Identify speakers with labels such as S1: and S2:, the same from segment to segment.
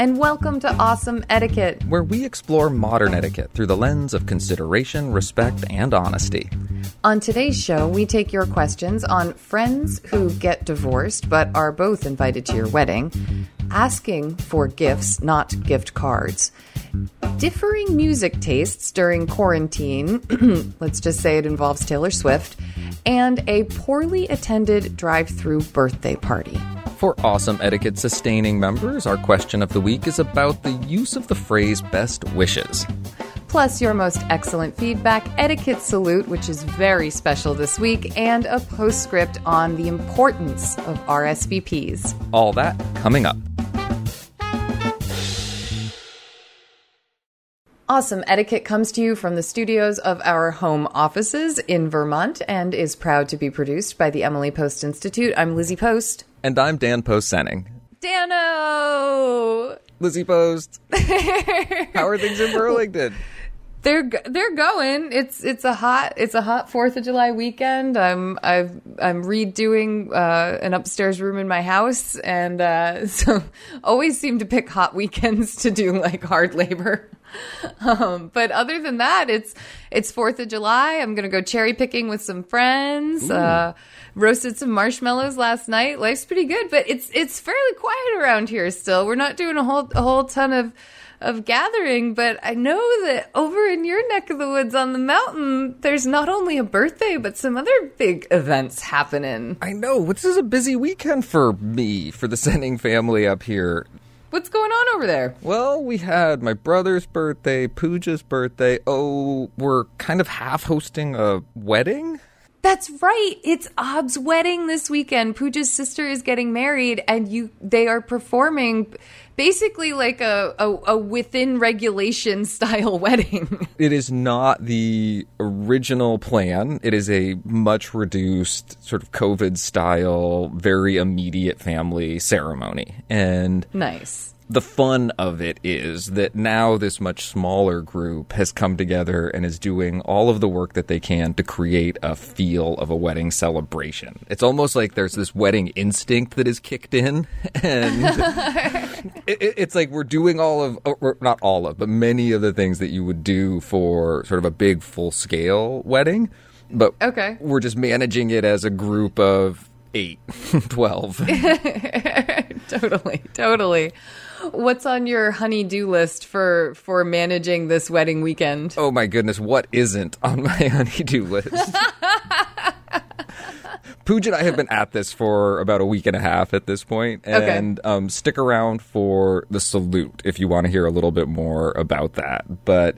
S1: and welcome to Awesome Etiquette.
S2: where we explore modern etiquette through the lens of consideration, respect, and honesty.
S1: On today's show, we take your questions on friends who get divorced but are both invited to your wedding, asking for gifts, not gift cards, differing music tastes during quarantine, let's just say it involves Taylor Swift, and a poorly attended drive through birthday party.
S2: For awesome etiquette sustaining members, our question of the week is about the use of the phrase best wishes.
S1: Plus, your most excellent feedback, etiquette salute, which is very special this week, and a postscript on the importance of RSVPs.
S2: All that coming up.
S1: Awesome Etiquette comes to you from the studios of our home offices in Vermont and is proud to be produced by the Emily Post Institute. I'm Lizzie Post.
S2: And I'm Dan Post Senning.
S1: Dano!
S2: Lizzie Post. How are things in Burlington?
S1: They're they're going. It's it's a hot it's a hot Fourth of July weekend. I'm I've I'm redoing uh, an upstairs room in my house, and uh, so always seem to pick hot weekends to do like hard labor. Um, but other than that, it's it's Fourth of July. I'm gonna go cherry picking with some friends. Uh, roasted some marshmallows last night. Life's pretty good, but it's it's fairly quiet around here still. We're not doing a whole a whole ton of of gathering, but I know that over in your neck of the woods on the mountain, there's not only a birthday, but some other big events happening.
S2: I know, this is a busy weekend for me, for the Senning family up here.
S1: What's going on over there?
S2: Well, we had my brother's birthday, Pooja's birthday. Oh, we're kind of half hosting a wedding?
S1: That's right. It's Ob's wedding this weekend. Pooja's sister is getting married, and you they are performing basically like a, a, a within regulation style wedding.
S2: It is not the original plan. It is a much reduced, sort of COVID style, very immediate family ceremony. And
S1: nice.
S2: The fun of it is that now this much smaller group has come together and is doing all of the work that they can to create a feel of a wedding celebration. It's almost like there's this wedding instinct that is kicked in, and it, it- it's like we're doing all of, or not all of, but many of the things that you would do for sort of a big full scale wedding. But
S1: Okay.
S2: we're just managing it as a group of eight, 12.
S1: totally, totally. What's on your honey-do list for for managing this wedding weekend?
S2: Oh my goodness, what isn't on my honey-do list? Pooja and I have been at this for about a week and a half at this point,
S1: Okay.
S2: and um, stick around for the salute if you want to hear a little bit more about that. But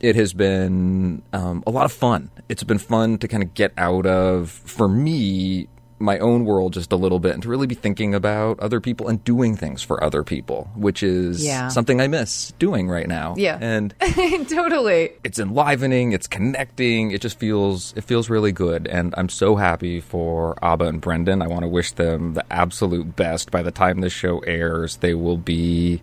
S2: it has been um, a lot of fun. It's been fun to kind of get out of, for me, my own world just a little bit and to really be thinking about other people and doing things for other people, which is
S1: Yeah.
S2: something I miss doing right now.
S1: Yeah.
S2: And
S1: totally.
S2: it's enlivening, it's connecting, it just feels it feels really good and I'm so happy for Abba and Brendan. I want to wish them the absolute best. By the time this show airs, they will be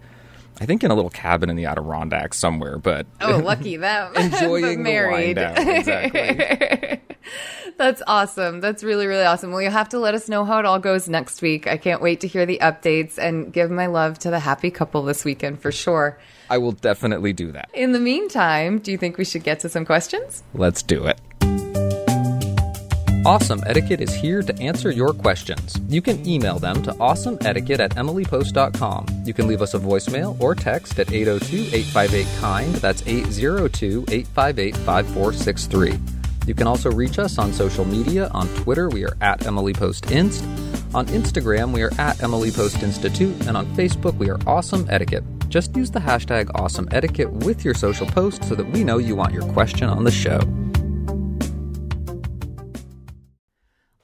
S2: I think in a little cabin in the Adirondacks somewhere, but
S1: Oh, lucky them.
S2: enjoying
S1: But
S2: the
S1: married.
S2: wind down. Exactly.
S1: That's awesome. That's really, really awesome. Well, you'll have to let us know how it all goes next week. I can't wait to hear the updates and give my love to the happy couple this weekend for sure.
S2: I will definitely do that.
S1: In the meantime, do you think we should get to some questions?
S2: Let's do it. Awesome Etiquette is here to answer your questions. You can email them to awesomeetiquette at emilypost.com. You can leave us a voicemail or text at 802 858 KIND. That's 802 858 5463. You can also reach us on social media. On Twitter, we are at Emily Post Inst. On Instagram, we are at Emily Post Institute. And on Facebook, we are Awesome Etiquette. Just use the hashtag Awesome Etiquette with your social post so that we know you want your question on the show.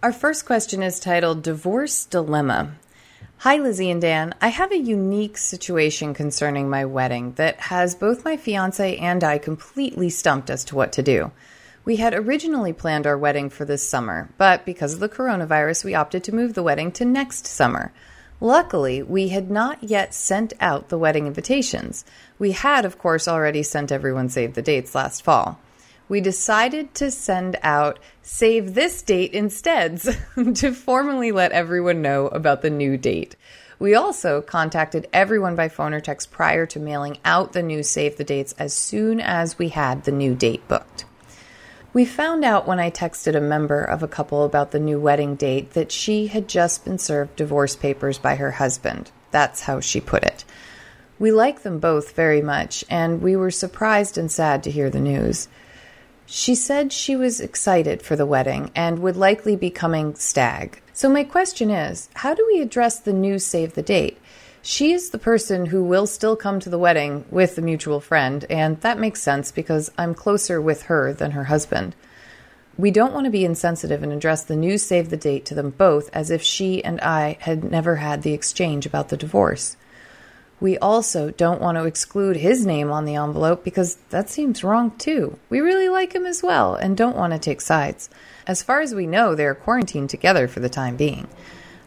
S1: Our first question is titled Divorce Dilemma. Hi, Lizzie and Dan. I have a unique situation concerning my wedding that has both my fiance and I completely stumped as to what to do. We had originally planned our wedding for this summer, but because of the coronavirus, we opted to move the wedding to next summer. Luckily, we had not yet sent out the wedding invitations. We had, of course, already sent everyone save the dates last fall we decided to send out save this date instead to formally let everyone know about the new date. We also contacted everyone by phone or text prior to mailing out the new save the dates as soon as we had the new date booked. We found out when I texted a member of a couple about the new wedding date that she had just been served divorce papers by her husband. That's how she put it. We like them both very much, and we were surprised and sad to hear the news. She said she was excited for the wedding and would likely be coming stag. So, my question is how do we address the new save the date? She is the person who will still come to the wedding with a mutual friend, and that makes sense because I'm closer with her than her husband. We don't want to be insensitive and address the new save the date to them both as if she and I had never had the exchange about the divorce. We also don't want to exclude his name on the envelope because that seems wrong too. We really like him as well and don't want to take sides. As far as we know, they are quarantined together for the time being.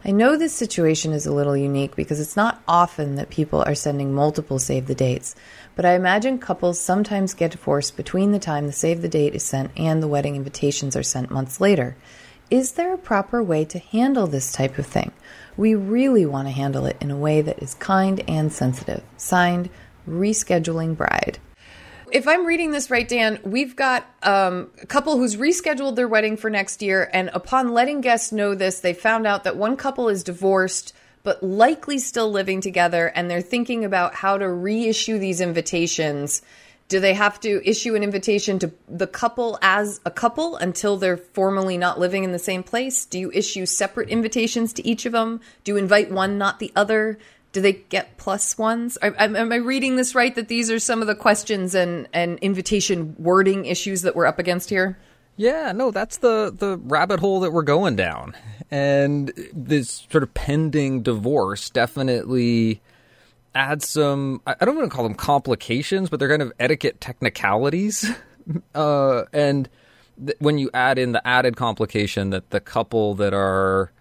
S1: I know this situation is a little unique because it's not often that people are sending multiple save the dates, but I imagine couples sometimes get divorced between the time the save the date is sent and the wedding invitations are sent months later. Is there a proper way to handle this type of thing? We really want to handle it in a way that is kind and sensitive. Signed, Rescheduling Bride. If I'm reading this right, Dan, we've got um, a couple who's rescheduled their wedding for next year, and upon letting guests know this, they found out that one couple is divorced but likely still living together, and they're thinking about how to reissue these invitations do they have to issue an invitation to the couple as a couple until they're formally not living in the same place? Do you issue separate invitations to each of them? Do you invite one, not the other? do they get plus ones? Am, I reading this right? That these are some of the questions and and invitation wording issues that we're up against here.
S2: Yeah, no, that's the the rabbit hole that we're going down, and this sort of pending divorce definitely adds some. I don't want to call them complications, but they're kind of etiquette technicalities, uh, and th- when you add in the added complication that the couple that are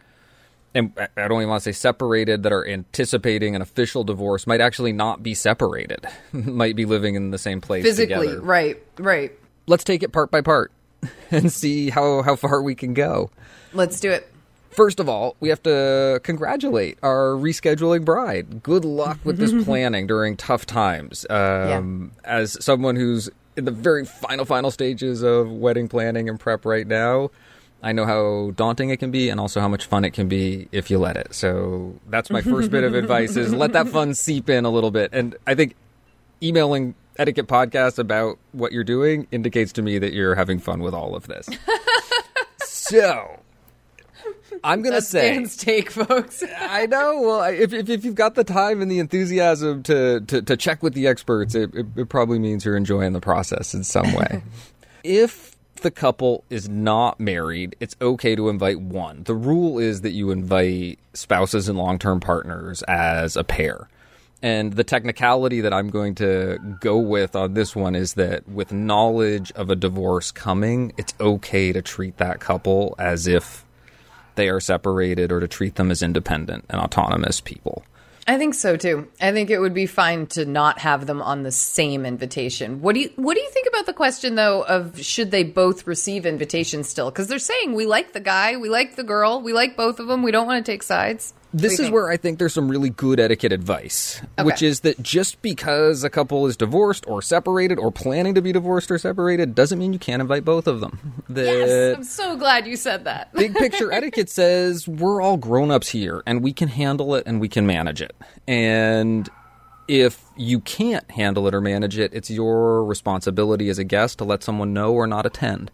S2: and I don't even want to say separated that are anticipating an official divorce might actually not be separated, might be living in the same place
S1: physically.
S2: together.
S1: Right, right.
S2: Let's take it part by part and see how how far we can go.
S1: Let's do it.
S2: First of all, we have to congratulate our rescheduling bride. Good luck with this planning during tough times. Um, As someone who's in the very final, final stages of wedding planning and prep right now, I know how daunting it can be and also how much fun it can be if you let it. So that's my first bit of advice is let that fun seep in a little bit. And I think emailing etiquette podcast about what you're doing indicates to me that you're having fun with all of this. so I'm going to
S1: That's
S2: say
S1: Dan's take, folks.
S2: I know. Well, if, if, if you've got the time and the enthusiasm to, to, to check with the experts, it, it, it probably means you're enjoying the process in some way. if the couple is not married, it's okay to invite one. The rule is that you invite spouses and long term partners as a pair. And the technicality that I'm going to go with on this one is that with knowledge of a divorce coming, it's okay to treat that couple as if they are separated or to treat them as independent and autonomous people.
S1: I think so too. I think it would be fine to not have them on the same invitation. What do you What do you think about the question though of should they both receive invitations still? Because they're saying we like the guy, we like the girl, we like both of them. We don't want to take sides.
S2: This is
S1: think?
S2: where I think there's some really good etiquette advice, which is that just because a couple is divorced or separated or planning to be divorced or separated doesn't mean you can't invite both of them.
S1: Yes, I'm so glad you said that.
S2: big picture etiquette says we're all grown-ups here and we can handle it and we can manage it. And if you can't handle it or manage it, it's your responsibility as a guest to let someone know or not attend.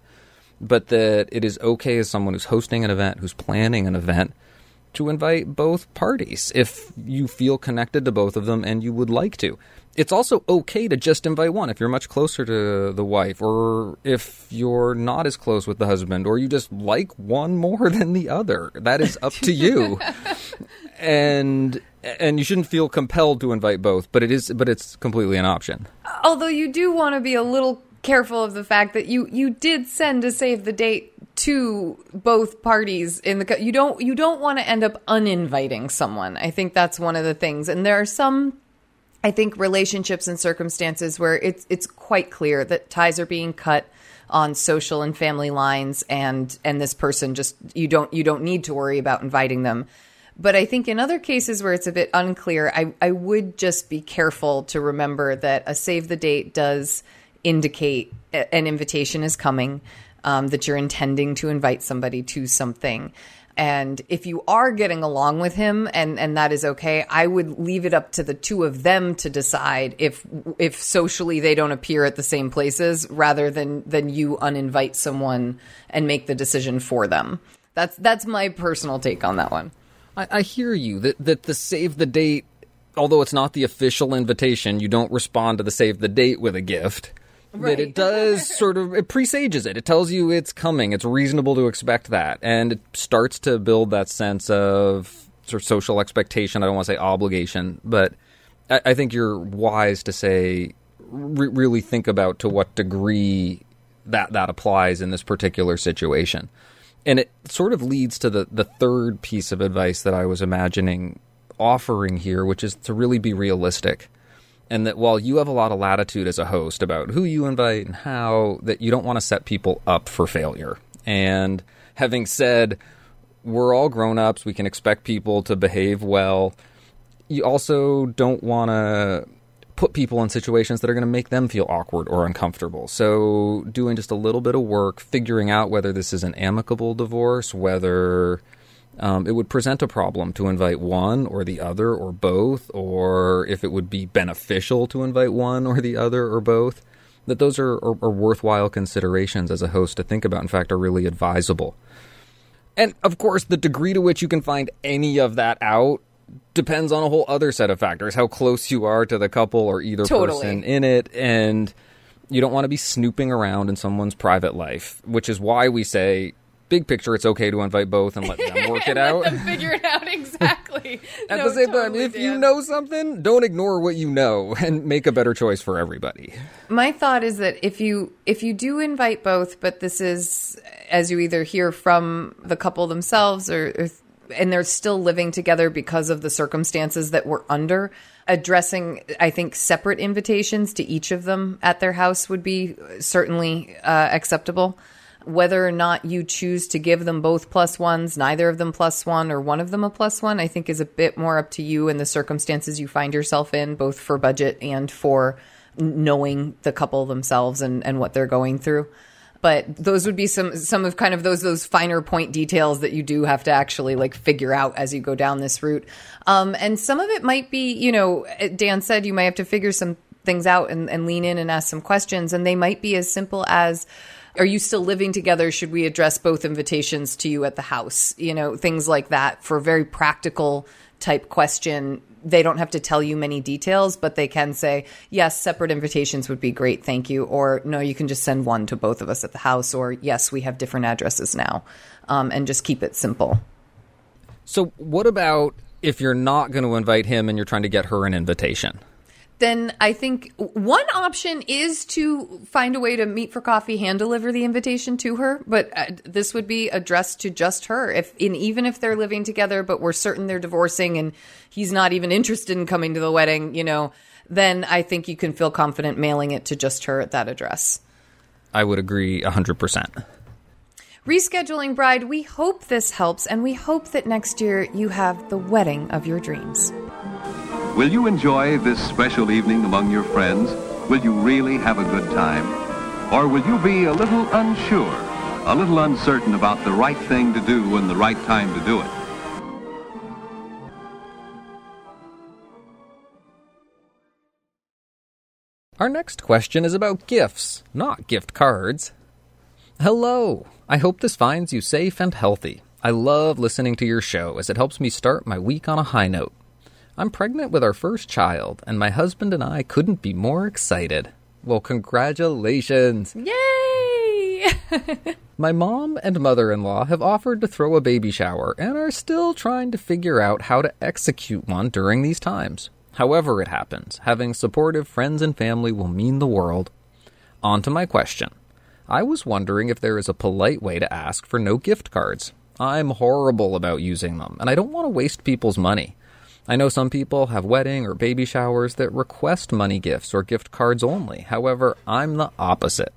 S2: But that it is okay as someone who's hosting an event, who's planning an event, to invite both parties if you feel connected to both of them and you would like to. It's also okay to just invite one if you're much closer to the wife, or if you're not as close with the husband, or you just like one more than the other. That is up to you. and and you shouldn't feel compelled to invite both, but it is but it's completely an option.
S1: Although you do want to be a little careful of the fact that you you did send a save the date to both parties in the you don't you don't want to end up uninviting someone. I think that's one of the things. And there are some I think relationships and circumstances where it's it's quite clear that ties are being cut on social and family lines and and this person just you don't you don't need to worry about inviting them. But I think in other cases where it's a bit unclear, I, I would just be careful to remember that a save the date does indicate an invitation is coming, um, that you're intending to invite somebody to something. And if you are getting along with him and, and that is okay, I would leave it up to the two of them to decide if if socially they don't appear at the same places rather than than you uninvite someone and make the decision for them. That's that's my personal take on that one.
S2: I, I hear you that that the save the date, although it's not the official invitation, you don't respond to the save the date with a gift. That it does sort of it presages it. It tells you it's coming. It's reasonable to expect that, and it starts to build that sense of sort of social expectation. I don't want to say obligation, but I, I think you're wise to say re- really think about to what degree that that applies in this particular situation. And it sort of leads to the, the third piece of advice that I was imagining offering here, which is to really be realistic. And that while you have a lot of latitude as a host about who you invite and how, that you don't want to set people up for failure. And having said, we're all grown ups, we can expect people to behave well. You also don't want to put people in situations that are going to make them feel awkward or uncomfortable. So, doing just a little bit of work, figuring out whether this is an amicable divorce, whether um, it would present a problem to invite one or the other or both, or if it would be beneficial to invite one or the other or both, that those are, are, are worthwhile considerations as a host to think about. In fact, are really advisable. And of course, the degree to which you can find any of that out depends on a whole other set of factors how close you are to the couple or either
S1: Totally.
S2: person in it and you don't want to be snooping around in someone's private life which is why we say big picture it's okay to invite both and let them work it out.
S1: Let them figure it out exactly.
S2: at
S1: No,
S2: the same time
S1: totally,
S2: if you know something don't ignore what you know and make a better choice for everybody.
S1: My thought is that if you if you do invite both but this is as you either hear from the couple themselves or, or and they're still living together because of the circumstances that we're under addressing i think separate invitations to each of them at their house would be certainly uh, acceptable whether or not you choose to give them both plus ones, neither of them plus one, or one of them a plus one, I think is a bit more up to you and the circumstances you find yourself in, both for budget and for knowing the couple themselves and, and what they're going through. But those would be some some of kind of those those finer point details that you do have to actually like figure out as you go down this route. Um, and some of it might be, you know, Dan said you might have to figure some things out and, and lean in and ask some questions, and they might be as simple as are you still living together? Should we address both invitations to you at the house? You know, things like that for a very practical type question. They don't have to tell you many details, but they can say, yes, separate invitations would be great. Thank you. Or no, you can just send one to both of us at the house. Or yes, we have different addresses now. Um, and just keep it simple.
S2: so what about if you're not going to invite him and you're trying to get her an invitation
S1: then I think one option is to find a way to meet for coffee, hand deliver the invitation to her. But uh, this would be addressed to just her. If even if they're living together, but we're certain they're divorcing and he's not even interested in coming to the wedding, you know, then I think you can feel confident mailing it to just her at that address.
S2: i would agree 100%
S1: Rescheduling bride, we hope this helps, and we hope that next year you have the wedding of your dreams.
S3: Will you enjoy this special evening among your friends? Will you really have a good time? Or will you be a little unsure, a little uncertain about the right thing to do and the right time to do it?
S2: Our next question is about gifts, not gift cards. Hello. I hope this finds you safe and healthy. I love listening to your show as it helps me start my week on a high note. I'm pregnant with our first child, and my husband and I couldn't be more excited. Well, congratulations.
S1: Yay!
S2: My mom and mother in law have offered to throw a baby shower and are still trying to figure out how to execute one during these times. However, it happens, having supportive friends and family will mean the world. On to my question. I was wondering if there is a polite way to ask for no gift cards. I'm horrible about using them, and I don't want to waste people's money. I know some people have wedding or baby showers that request money gifts or gift cards only. However, I'm the opposite.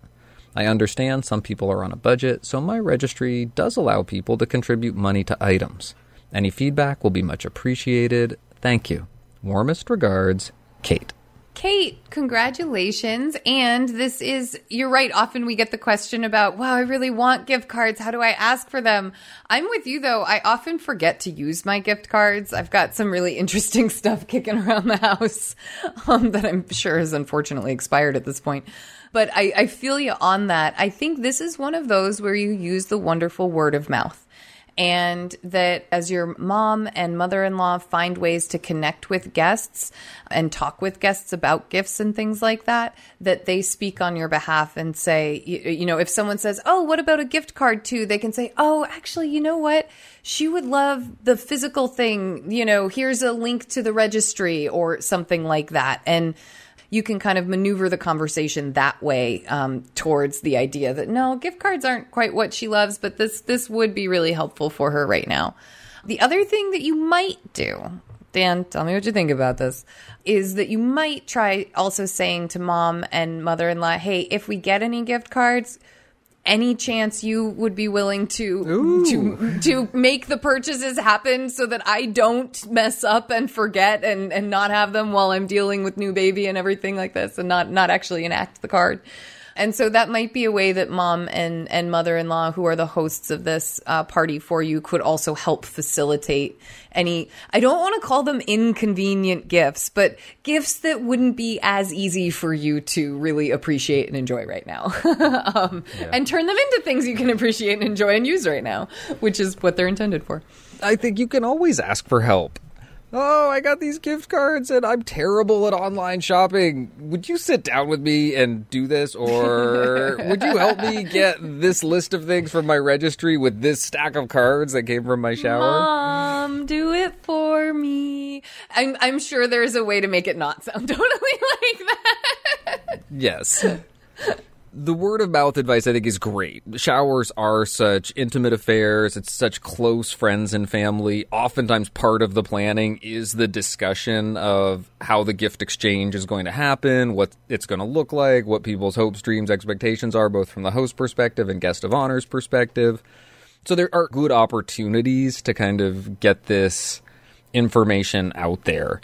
S2: I understand some people are on a budget, so my registry does allow people to contribute money to items. Any feedback will be much appreciated. Thank you. Warmest regards, Kate.
S1: Kate, congratulations. And this is, you're right. Often we get the question about, wow, I really want gift cards. How do I ask for them? I'm with you though. I often forget to use my gift cards. I've got some really interesting stuff kicking around the house um, that I'm sure has unfortunately expired at this point. But I, I feel you on that. I think this is one of those where you use the wonderful word of mouth and that as your mom and mother in law find ways to connect with guests and talk with guests about gifts and things like that, that they speak on your behalf and say, you, you know, if someone says, Oh, what about a gift card too? They can say, Oh, actually, you know what? She would love the physical thing. You know, here's a link to the registry or something like that. And you can kind of maneuver the conversation that way um, towards the idea that no, gift cards aren't quite what she loves, but this this would be really helpful for her right now. The other thing that you might do, Dan, tell me what you think about this, is that you might try also saying to mom and mother-in-law, "Hey, if we get any gift cards." Any chance you would be willing to to to make the purchases happen so that I don't mess up and forget and and not have them while I'm dealing with new baby and everything like this and not not actually enact the card. And so that might be a way that mom and, and mother in law, who are the hosts of this uh, party for you, could also help facilitate any, I don't want to call them inconvenient gifts, but gifts that wouldn't be as easy for you to really appreciate and enjoy right now. um, And turn them into things you can appreciate and enjoy and use right now, which is what they're intended for.
S2: I think you can always ask for help. Oh, I got these gift cards and I'm terrible at online shopping. Would you sit down with me and do this? Or would you help me get this list of things from my registry with this stack of cards that came from my shower?
S1: Mom, do it for me. I'm I'm sure there's a way to make it not sound totally like that.
S2: Yes. The word of mouth advice I think is great. Showers are such intimate affairs. It's such close friends and family. Oftentimes part of the planning is the discussion of how the gift exchange is going to happen, what it's going to look like, what people's hopes, dreams, expectations are, both from the host perspective and guest of honor's perspective. So there are good opportunities to kind of get this information out there.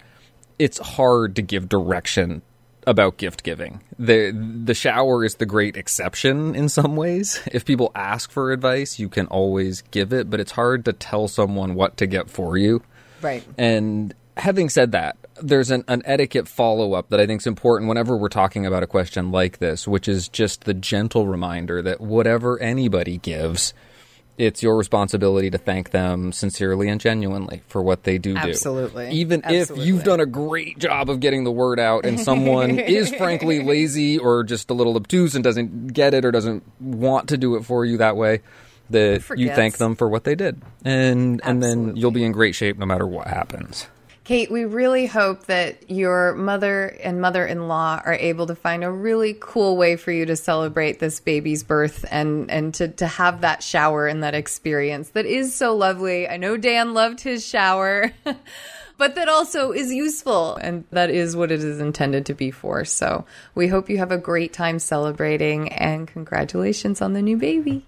S2: It's hard to give direction about gift giving. The the shower is the great exception in some ways. If people ask for advice, you can always give it, but it's hard to tell someone what to get for you.
S1: Right.
S2: And having said that, there's an, an etiquette follow up that I think is important whenever we're talking about a question like this, which is just the gentle reminder that whatever anybody gives, it's your responsibility to thank them sincerely and genuinely for what they do
S1: Absolutely.
S2: do. Even
S1: Absolutely.
S2: if you've done a great job of getting the word out and someone is frankly lazy or just a little obtuse and doesn't get it or doesn't want to do it for you that way, that you thank them for what they did. And and then you'll be in great shape no matter what happens.
S1: Kate, we really hope that your mother and mother in law are able to find a really cool way for you to celebrate this baby's birth and, and to, to have that shower and that experience that is so lovely. I know Dan loved his shower, but that also is useful. And that is what it is intended to be for. So we hope you have a great time celebrating and congratulations on the new baby.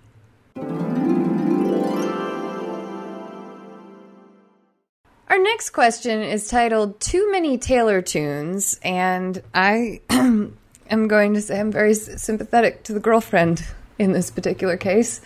S1: Our next question is titled Too Many Taylor Tunes, and I am going to say I'm very sympathetic to the girlfriend in this particular case.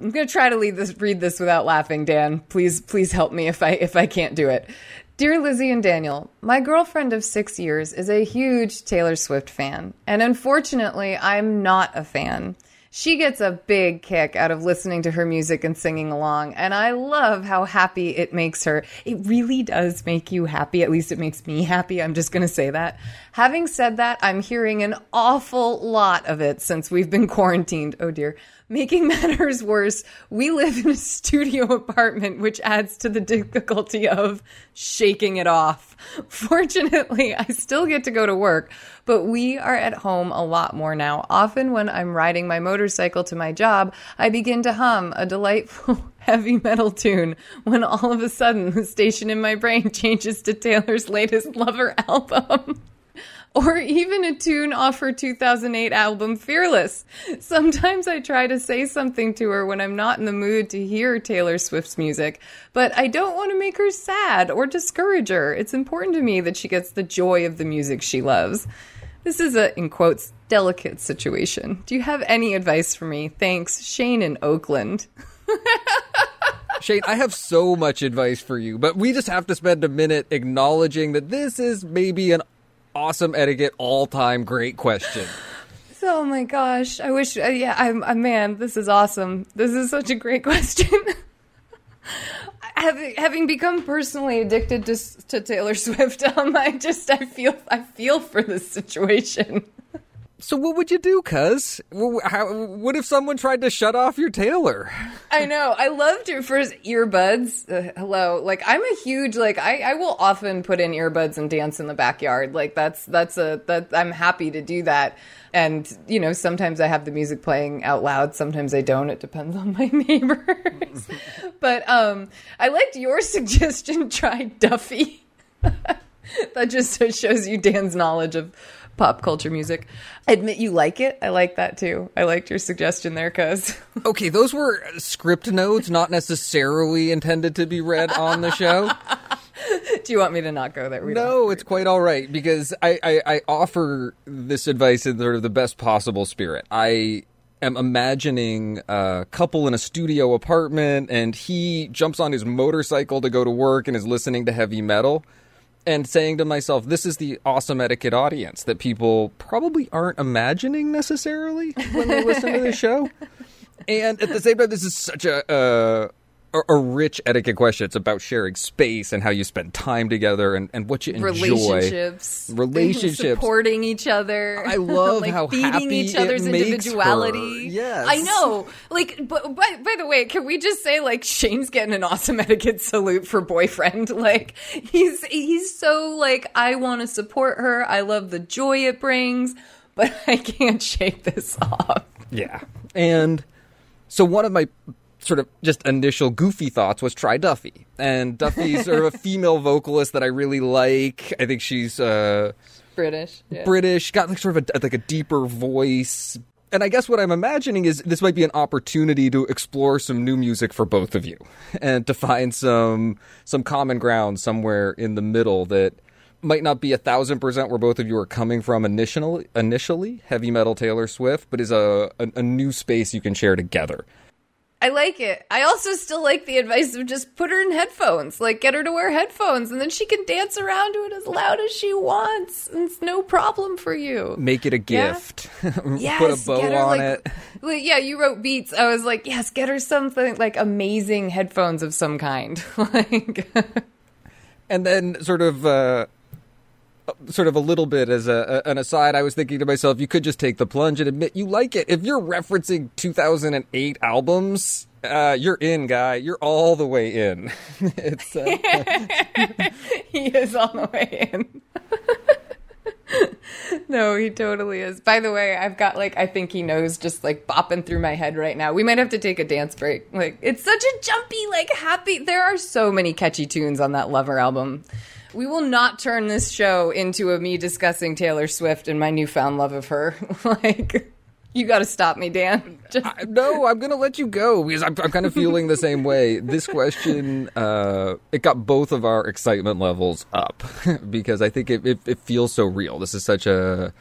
S1: I'm going to try to this, read this without laughing, Dan. Please, please help me if I if I can't do it. Dear Lizzie and Daniel, my girlfriend of six years is a huge Taylor Swift fan, and unfortunately, I'm not a fan. She gets a big kick out of listening to her music and singing along, and I love how happy it makes her. It really does make you happy. At least it makes me happy. I'm just going to say that. Having said that, I'm hearing an awful lot of it since we've been quarantined. Oh dear. Making matters worse, we live in a studio apartment, which adds to the difficulty of shaking it off. Fortunately, I still get to go to work, but we are at home a lot more now. Often, when I'm riding my motorcycle to my job, I begin to hum a delightful heavy metal tune when all of a sudden the station in my brain changes to Taylor's latest Lover album or even a tune off her 2008 album Fearless. Sometimes I try to say something to her when I'm not in the mood to hear Taylor Swift's music, but I don't want to make her sad or discourage her. It's important to me that she gets the joy of the music she loves. This is a, in quotes, delicate situation. Do you have any advice for me? Thanks, Shane in Oakland.
S2: Shane, I have so much advice for you, but we just have to spend a minute acknowledging that this is maybe an awesome etiquette all time great question.
S1: Oh my gosh. I wish, uh, yeah, I'm, uh, man, this is awesome. This is such a great question. Having, having become personally addicted to, to Taylor Swift, um, I just, I feel, I feel for this situation.
S2: So what would you do, cuz? What if someone tried to shut off your Taylor?
S1: I know. I loved your first earbuds. Uh, hello. Like I'm a huge like I, I will often put in earbuds and dance in the backyard. Like that's that's a that I'm happy to do that. And you know, sometimes I have the music playing out loud, sometimes I don't. It depends on my neighbors. but um I liked your suggestion try Duffy. that just shows you Dan's knowledge of pop culture music. Admit you like it. I like that too. I liked your suggestion there, cuz.
S2: Okay, those were script notes, not necessarily intended to be read on the show.
S1: Do you want me to not go there? We
S2: No, it's quite all right because I, I, I offer this advice in sort of the best possible spirit. I am imagining a couple in a studio apartment and he jumps on his motorcycle to go to work and is listening to heavy metal and saying to myself, this is the awesome etiquette audience that people probably aren't imagining necessarily when they listen to the show. And at the same time, this is such a, uh, a, a rich etiquette question. It's about sharing space and how you spend time together and, and what you enjoy.
S1: relationships,
S2: Relationships.
S1: supporting each other.
S2: I love
S1: like
S2: how
S1: feeding
S2: happy
S1: each other's individuality.
S2: Yes.
S1: I know. Like, but by, by the way, can we just say like Shane's getting an awesome etiquette salute for boyfriend? Like, he's he's so like I want to support her. I love the joy it brings, but I can't shake this off.
S2: Yeah. And so one of my sort of just initial goofy thoughts was try Duffy. And Duffy's sort of a female vocalist that I really like. I think she's uh,
S1: British. Yeah.
S2: British, got like sort of a, like a deeper voice. And I guess what I'm imagining is this might be an opportunity to explore some new music for both of you and to find some some common ground somewhere in the middle that might not be a thousand percent where both of you are coming from initially initially heavy metal Taylor Swift, but is a, a, a new space you can share together.
S1: I like it. I also still like the advice of just put her in headphones. Like, get her to wear headphones, and then she can dance around to it as loud as she wants. And it's no problem for you.
S2: Make it a
S1: Yeah.
S2: gift.
S1: Yes,
S2: Put a bow
S1: her,
S2: on
S1: like-
S2: it.
S1: yeah, you wrote beats. I was like, yes, get her something like amazing headphones of some kind. like,
S2: And then sort of uh sort of a little bit as a, an aside, I was thinking to myself, you could just take the plunge and admit you like it. If you're referencing 2008 albums, uh, you're in, guy. You're all the way in. it's uh,
S1: he is on the way in. no, he totally is. By the way, I've got like I think he knows just like bopping through my head right now. We might have to take a dance break. Like it's such a jumpy, like happy. There are so many catchy tunes on that Lover album. We will not turn this show into a me discussing Taylor Swift and my newfound love of her. like you got to stop me, Dan. Just
S2: I- no, I'm gonna let you go because I'm, I'm kind of feeling the same way. This question, uh, it got both of our excitement levels up because I think it, it, it feels so real. This is such a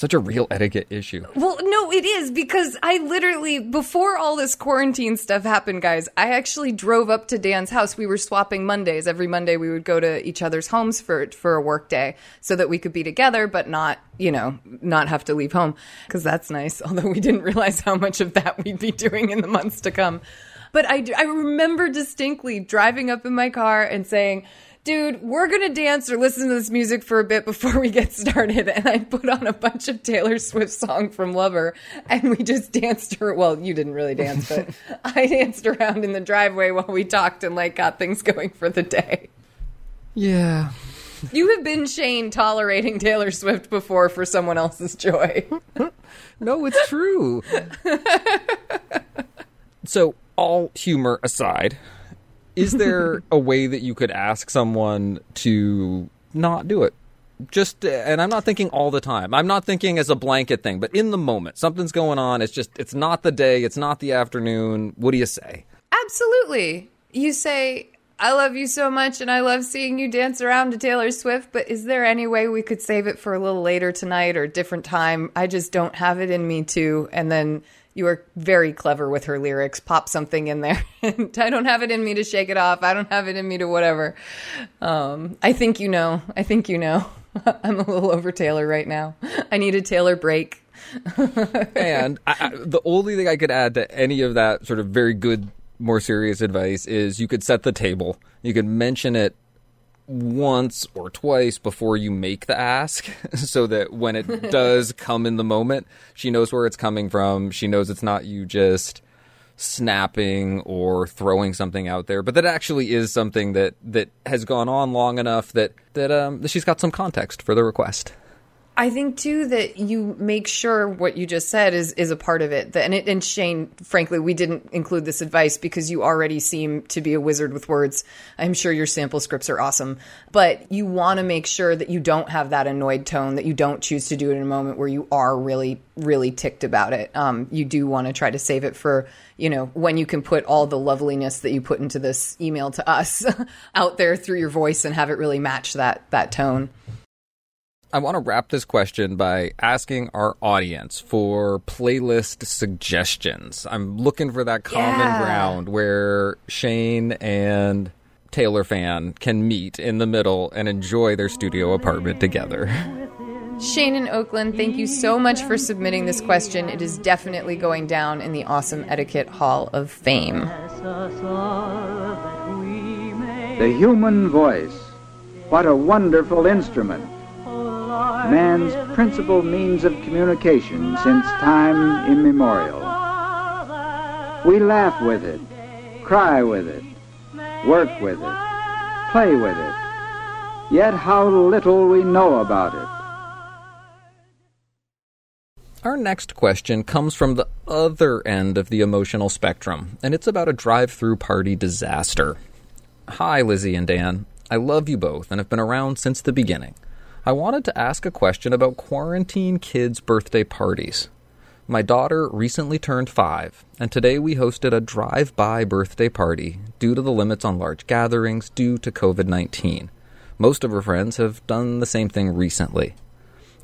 S2: such a real etiquette issue.
S1: Well, no, it is because I literally, before all this quarantine stuff happened, guys, I actually drove up to Dan's house. We were swapping Mondays. Every Monday we would go to each other's homes for, for a work day so that we could be together, but not, you know, not have to leave home because that's nice. Although we didn't realize how much of that we'd be doing in the months to come. But I, I remember distinctly driving up in my car and saying, dude, we're going to dance or listen to this music for a bit before we get started. And I put on a bunch of Taylor Swift song from Lover and we just danced her. Well, you didn't really dance, but I danced around in the driveway while we talked and like got things going for the day.
S2: Yeah.
S1: You have been Shane tolerating Taylor Swift before for someone else's joy.
S2: No, it's true. so, all humor aside, is there a way that you could ask someone to not do it? Just, and I'm not thinking all the time. I'm not thinking as a blanket thing, but in the moment, something's going on. It's just, it's not the day, it's not the afternoon. What do you say?
S1: Absolutely. You say, I love you so much and I love seeing you dance around to Taylor Swift, but is there any way we could save it for a little later tonight or a different time? I just don't have it in me to. And then you are very clever with her lyrics. Pop something in there. I don't have it in me to shake it off. I don't have it in me to whatever. Um, I think you know. I think you know. I'm a little over Taylor right now. I need a Taylor break.
S2: and I, I, the only thing I could add to any of that sort of very good, more serious advice is you could set the table. You could mention it once or twice before you make the ask so that when it does come in the moment, she knows where it's coming from. She knows it's not you just snapping or throwing something out there, but that actually is something that, that has gone on long enough that, that, um, that she's got some context for the request.
S1: I think too that you make sure what you just said is is a part of it. And it, and Shane, frankly, we didn't include this advice because you already seem to be a wizard with words. I'm sure your sample scripts are awesome, but you want to make sure that you don't have that annoyed tone. That you don't choose to do it in a moment where you are really really ticked about it. Um, you do want to try to save it for you know when you can put all the loveliness that you put into this email to us out there through your voice and have it really match that that tone.
S2: I want to wrap this question by asking our audience for playlist suggestions. I'm looking for that common
S1: Yeah.
S2: ground where Shane and Taylor fan can meet in the middle and enjoy their studio apartment together.
S1: Shane in Oakland, thank you so much for submitting this question. It is definitely going down in the Awesome Etiquette Hall of Fame.
S4: The human voice. What a wonderful instrument. Man's principal means of communication since time immemorial. We laugh with it, cry with it, work with it, play with it. Yet how little we know about it.
S2: Our next question comes from the other end of the emotional spectrum, and it's about a drive through party disaster. Hi, Lizzie and Dan. I love you both and have been around since the beginning. I wanted to ask a question about quarantine kids' birthday parties. My daughter recently turned five, and today we hosted a drive by birthday party due to the limits on large gatherings due to COVID 19. Most of her friends have done the same thing recently.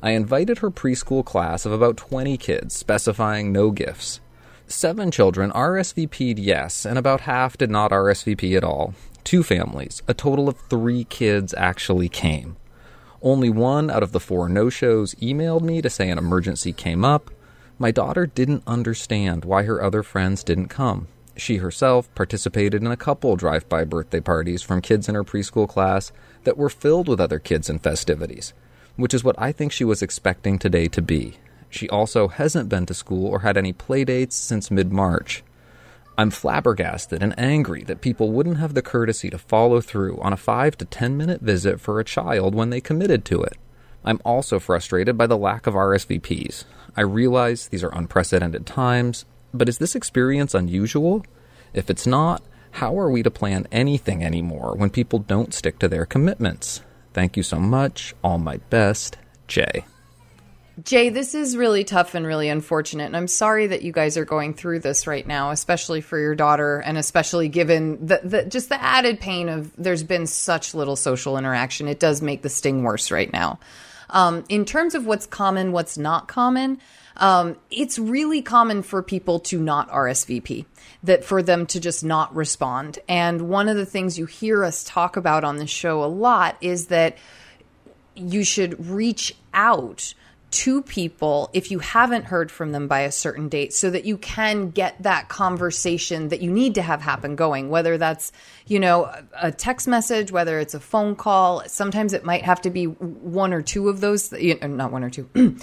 S2: I invited her preschool class of about 20 kids, specifying no gifts. Seven children RSVP'd yes, and about half did not RSVP at all. Two families, a total of three kids actually came. Only one out of the four no shows emailed me to say an emergency came up. My daughter didn't understand why her other friends didn't come. She herself participated in a couple drive by birthday parties from kids in her preschool class that were filled with other kids and festivities, which is what I think she was expecting today to be. She also hasn't been to school or had any playdates since mid March. I'm flabbergasted and angry that people wouldn't have the courtesy to follow through on a 5 to 10 minute visit for a child when they committed to it. I'm also frustrated by the lack of RSVPs. I realize these are unprecedented times, but is this experience unusual? If it's not, how are we to plan anything anymore when people don't stick to their commitments? Thank you so much. All my best, Jay.
S1: Jay, this is really tough and really unfortunate. And I'm sorry that you guys are going through this right now, especially for your daughter, and especially given the, the just the added pain of there's been such little social interaction. It does make the sting worse right now. Um, in terms of what's common, what's not common, um, it's really common for people to not RSVP, that for them to just not respond. And one of the things you hear us talk about on the show a lot is that you should reach out to people if you haven't heard from them by a certain date so that you can get that conversation that you need to have happen going whether that's you know a text message whether it's a phone call. Sometimes it might have to be one or two of those not one or two.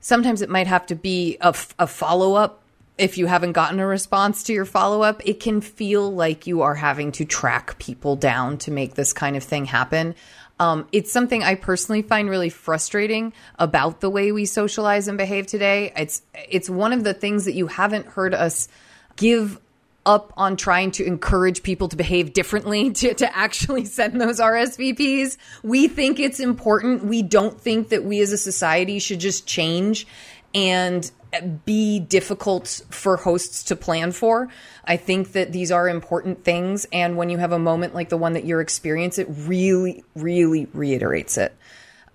S1: Sometimes it might have to be a, a follow-up. If you haven't gotten a response to your follow-up it can feel like you are having to track people down to make this kind of thing happen um, it's something I personally find really frustrating about the way we socialize and behave today. It's it's one of the things that you haven't heard us give up on trying to encourage people to behave differently to, to actually send those RSVPs. We think it's important. We don't think that we as a society should just change and be difficult for hosts to plan for. I think that these are important things. And when you have a moment like the one that you're experiencing, it really, really reiterates it.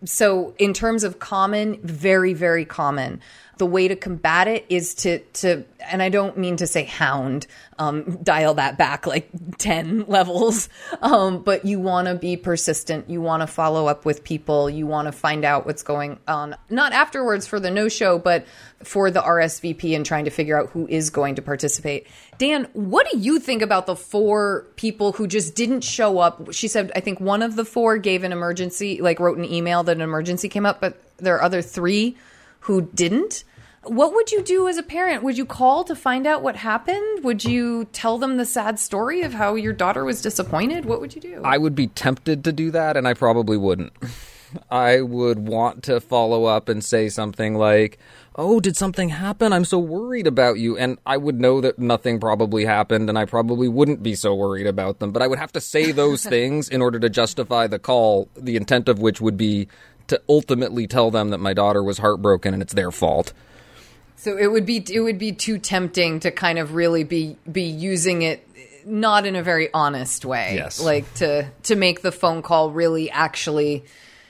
S1: So, in terms of common, very, very common the way to combat it is to to and I don't mean to say hound, um, dial that back like ten levels, um, but you want to be persistent. You want to follow up with people. You want to find out what's going on, not afterwards for the no show, but for the RSVP and trying to figure out who is going to participate. Dan, what do you think about the four people who just didn't show up? She said, I think one of the four gave an emergency, like wrote an email that an emergency came up, but there are other three who didn't. What would you do as a parent? Would you call to find out what happened? Would you tell them the sad story of how your daughter was disappointed? What would you do?
S2: I would be tempted to do that, and I probably wouldn't. I would want to follow up and say something like, Oh, did something happen? I'm so worried about you. And I would know that nothing probably happened, and I probably wouldn't be so worried about them. But I would have to say those things in order to justify the call, the intent of which would be to ultimately tell them that my daughter was heartbroken and it's their fault.
S1: So it would be it would be too tempting to kind of really be be using it not in a very honest way.
S2: Yes.
S1: Like to to make the phone call really actually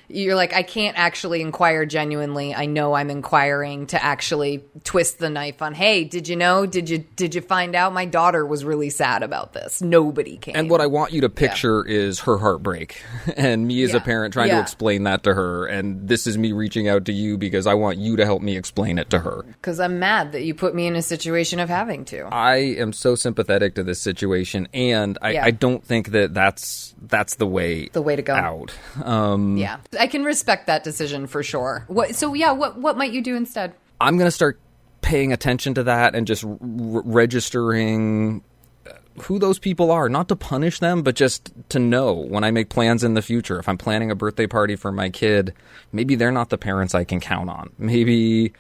S1: you're like, I can't actually inquire genuinely. I know I'm inquiring to actually twist the knife on, hey, did you know? Did you did you find out my daughter was really sad about this? Nobody came.
S2: And what I want you to picture yeah. is her heartbreak and me as yeah. a parent trying yeah. to explain that to her. And this is me reaching out to you because I want you to help me explain it to her.
S1: Because I'm mad that you put me in a situation of having to.
S2: I am so sympathetic to this situation, and I, I don't think that that's that's the way
S1: the way to go
S2: out. Um,
S1: yeah, I can respect that decision for sure. What, so yeah, what what might you do instead?
S2: I'm going to start paying attention to that and just r- registering uh, who those people are, not to punish them, but just to know when I make plans in the future. If I'm planning a birthday party for my kid, maybe they're not the parents I can count on. Maybe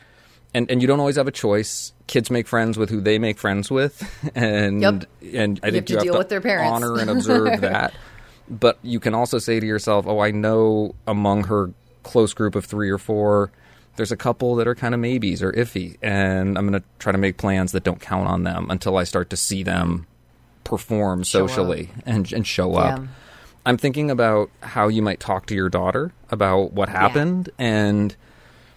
S2: and and you don't always have a choice. Kids make friends with who they make friends with, and
S1: yep.
S2: and I
S1: you
S2: think
S1: have to deal with their parents.
S2: honor and observe that. But you can also say to yourself, "Oh, I know among her close group of three or four, there's a couple that are kind of maybes or iffy, and I'm going to try to make plans that don't count on them until I start to see them perform
S1: show
S2: socially
S1: up.
S2: and and show up." I'm thinking about how you might talk to your daughter about what happened
S1: yeah.
S2: and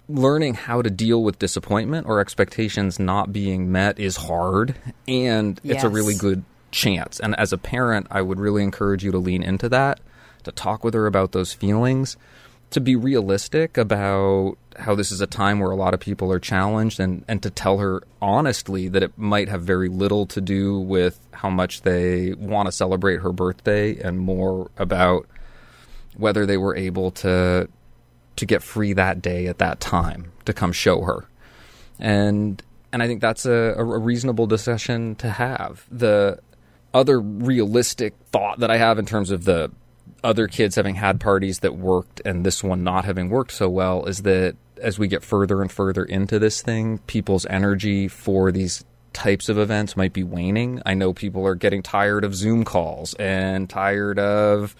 S2: learning how to deal with disappointment or expectations not being met is hard and
S1: yes.
S2: it's a really good chance. And as a parent, I would really encourage you to lean into that, to talk with her about those feelings, to be realistic about how this is a time where a lot of people are challenged and, and to tell her honestly that it might have very little to do with how much they want to celebrate her birthday and more about whether they were able to to get free that day at that time to come show her. And and I think that's a, a reasonable discussion to have. The other realistic thought that I have in terms of the other kids having had parties that worked and this one not having worked so well is that as we get further and further into this thing, people's energy for these types of events might be waning. I know people are getting tired of Zoom calls and tired of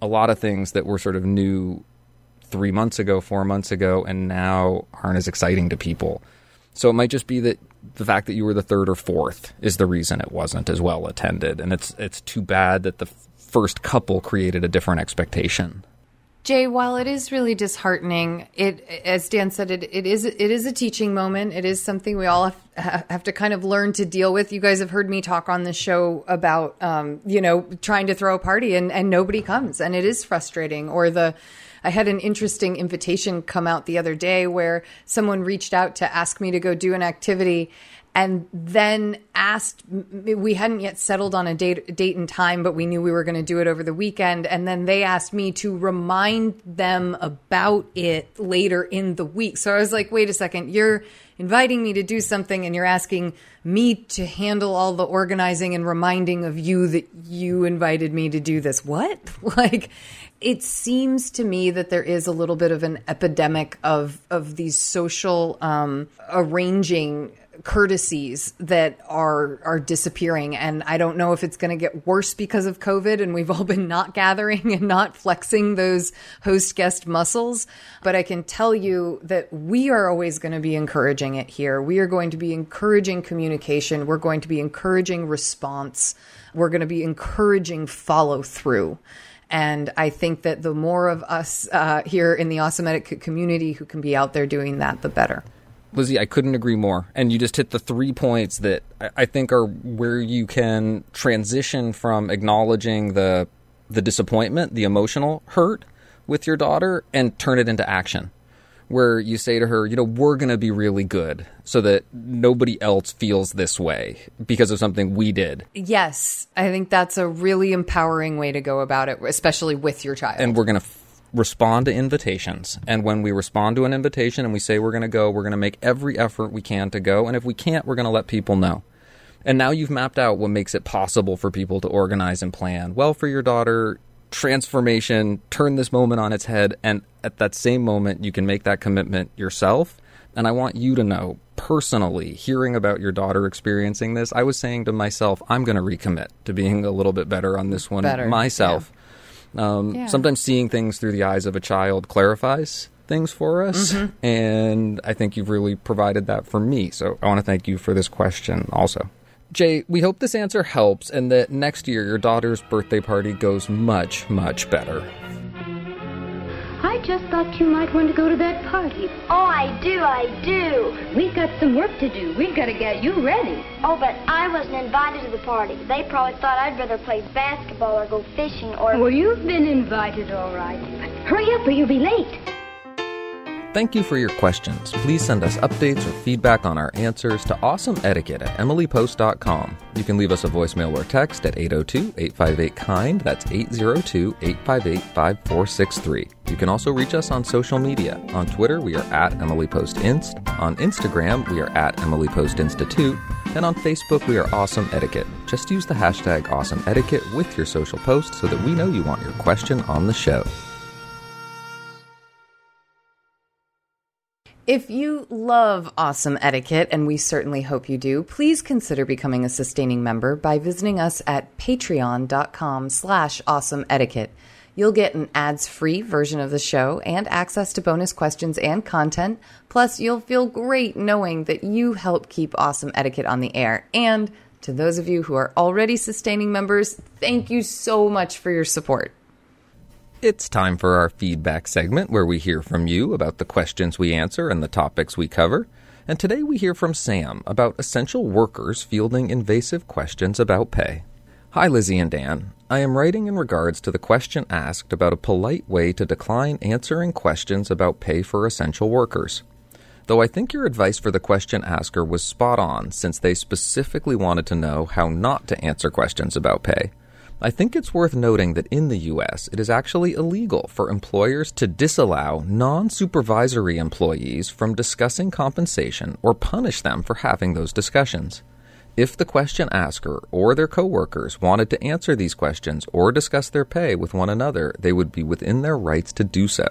S2: a lot of things that were sort of new three months ago, four months ago, and now aren't as exciting to people. So it might just be that the fact that you were the third or fourth is the reason it wasn't as well attended, and it's it's too bad that the first couple created a different expectation.
S1: Jay, while it is really disheartening, it as Dan said, it, it is it is a teaching moment. It is something we all have, have to kind of learn to deal with. You guys have heard me talk on the show about um, you know trying to throw a party and and nobody comes, and it is frustrating. Or the I had an interesting invitation come out the other day where someone reached out to ask me to go do an activity and then asked we hadn't yet settled on a date date and time but we knew we were going to do it over the weekend. And then they asked me to remind them about it later in the week. So i was like wait a second you're inviting me to do something and you're asking me to handle all the organizing and reminding of you that you invited me to do this. What? Like it seems to me that there is a little bit of an epidemic of of these social um, arranging courtesies that are are disappearing. And I don't know if it's going to get worse because of covid and we've all been not gathering and not flexing those host guest muscles but I can tell you that we are always going to be encouraging it here. We are going to be encouraging communication. We're going to be encouraging response. We're going to be encouraging follow through and I think that the more of us uh, here in the Awesome Etiquette community who can be out there doing that, the better.
S2: Lizzie, I couldn't agree more. And you just hit the three points that I think are where you can transition from acknowledging the the disappointment, the emotional hurt with your daughter, and turn it into action where you say to her, you know, we're going to be really good so that nobody else feels this way because of something we did.
S1: Yes. I think that's a really empowering way to go about it, especially with your child.
S2: And we're going to f- respond to invitations. And when we respond to an invitation and we say we're going to go, we're going to make every effort we can to go. And if we can't, we're going to let people know. And now you've mapped out what makes it possible for people to organize and plan well for your daughter transformation, turn this moment on its head, and at that same moment, you can make that commitment yourself. And I want you to know personally, hearing about your daughter experiencing this, I was saying to myself, I'm going to recommit to being a little bit better on this one
S1: better.
S2: myself.
S1: Yeah.
S2: Um,
S1: yeah.
S2: Sometimes seeing things through the eyes of a child clarifies things for us.
S1: Mm-hmm.
S2: And I think you've really provided that for me. So I want to thank you for this question also. Jay, we hope this answer helps and that next year your daughter's birthday party goes much, much better.
S5: I just thought you might want to go to that party.
S6: Oh, I do, I do.
S5: We've got some work to do. We've got to get you ready.
S6: Oh, but I wasn't invited to the party. They probably thought I'd rather play basketball or go fishing or.
S5: Well, you've been invited, all right. But Hurry up or you'll be late.
S2: Thank you for your questions. Please send us updates or feedback on our answers to awesomeetiquette at emilypost.com. You can leave us a voicemail or text at 802 858 KIND. That's 802 858 5463. You can also reach us on social media. On Twitter, we are at EmilyPostInst. On Instagram, we are at EmilyPostInstitute. And on Facebook, we are Awesome Etiquette. Just use the hashtag Awesome Etiquette with your social post so that we know you want your question on the show.
S1: If you love awesome etiquette, and we certainly hope you do, please consider becoming a sustaining member by visiting us at patreon.com slash awesome etiquette. You'll get an ads-free version of the show and access to bonus questions and content. Plus, you'll feel great knowing that you help keep awesome etiquette on the air. And to those of you who are already sustaining members, thank you so much for your support.
S2: It's time for our feedback segment where we hear from you about the questions we answer and the topics we cover. And today we hear from Sam about essential workers fielding invasive questions about pay. Hi, Lizzie and Dan. I am writing in regards to the question asked about a polite way to decline answering questions about pay for essential workers. Though I think your advice for the question asker was spot on since they specifically wanted to know how not to answer questions about pay. I think it's worth noting that in the US, it is actually illegal for employers to disallow non supervisory employees from discussing compensation or punish them for having those discussions. If the question asker or their coworkers wanted to answer these questions or discuss their pay with one another, they would be within their rights to do so.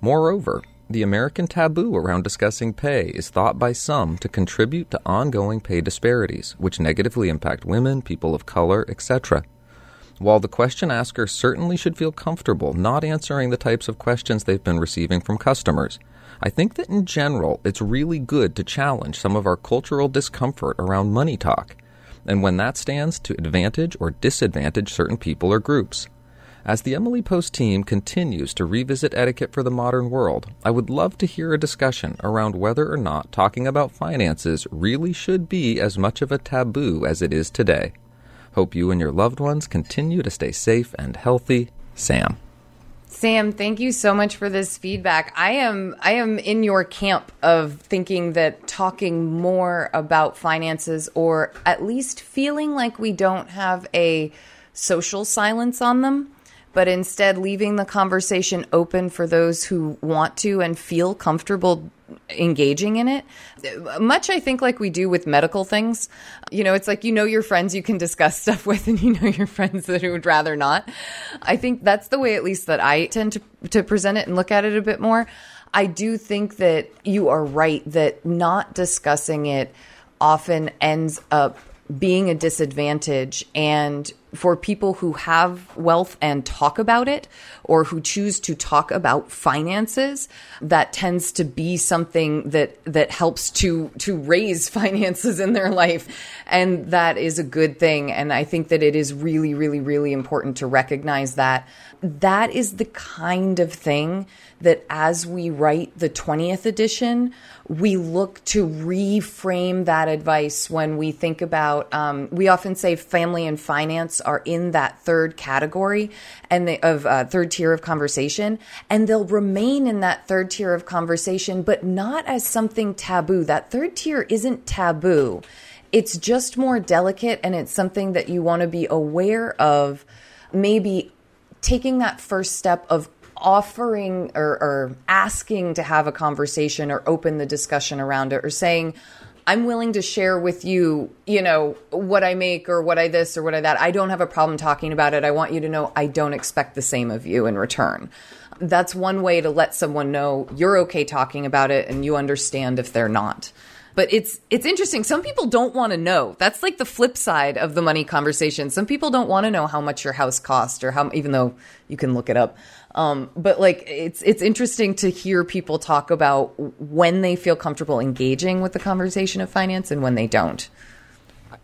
S2: Moreover, the American taboo around discussing pay is thought by some to contribute to ongoing pay disparities, which negatively impact women, people of color, etc. While the question asker certainly should feel comfortable not answering the types of questions they've been receiving from customers, I think that in general it's really good to challenge some of our cultural discomfort around money talk, and when that stands to advantage or disadvantage certain people or groups. As the Emily Post team continues to revisit etiquette for the modern world, I would love to hear a discussion around whether or not talking about finances really should be as much of a taboo as it is today. Hope you and your loved ones continue to stay safe and healthy. Sam.
S1: Sam, thank you so much for this feedback. I am I am in your camp of thinking that talking more about finances or at least feeling like we don't have a social silence on them but instead leaving the conversation open for those who want to and feel comfortable engaging in it. Much, I think, like we do with medical things. You know, it's like you know your friends you can discuss stuff with, and you know your friends that would rather not. I think that's the way, at least, that I tend to, to present it and look at it a bit more. I do think that you are right that not discussing it often ends up being a disadvantage and for people who have wealth and talk about it or who choose to talk about finances that tends to be something that that helps to to raise finances in their life. And that is a good thing. And i think that it is really really really important to recognize that. That is the kind of thing that as we write the 20th edition, we look to reframe that advice when we think about, um, we often say family and finance are in that third category and they, of uh, third tier of conversation, and they'll remain in that third tier of conversation, but not as something taboo. That third tier isn't taboo. It's just more delicate and it's something that you want to be aware of, maybe taking that first step of offering or, or, asking to have a conversation or open the discussion around it or saying, I'm willing to share with you, you know, what I make or what I this or what I that. I don't have a problem talking about it. I want you to know I don't expect the same of you in return. That's one way to let someone know you're okay talking about it and you understand if they're not but it's it's interesting. Some people don't want to know. That's like the flip side of the money conversation. Some people don't want to know how much your house cost or how even though you can look it up. Um, but like it's it's interesting to hear people talk about when they feel comfortable engaging with the conversation of finance and when they don't.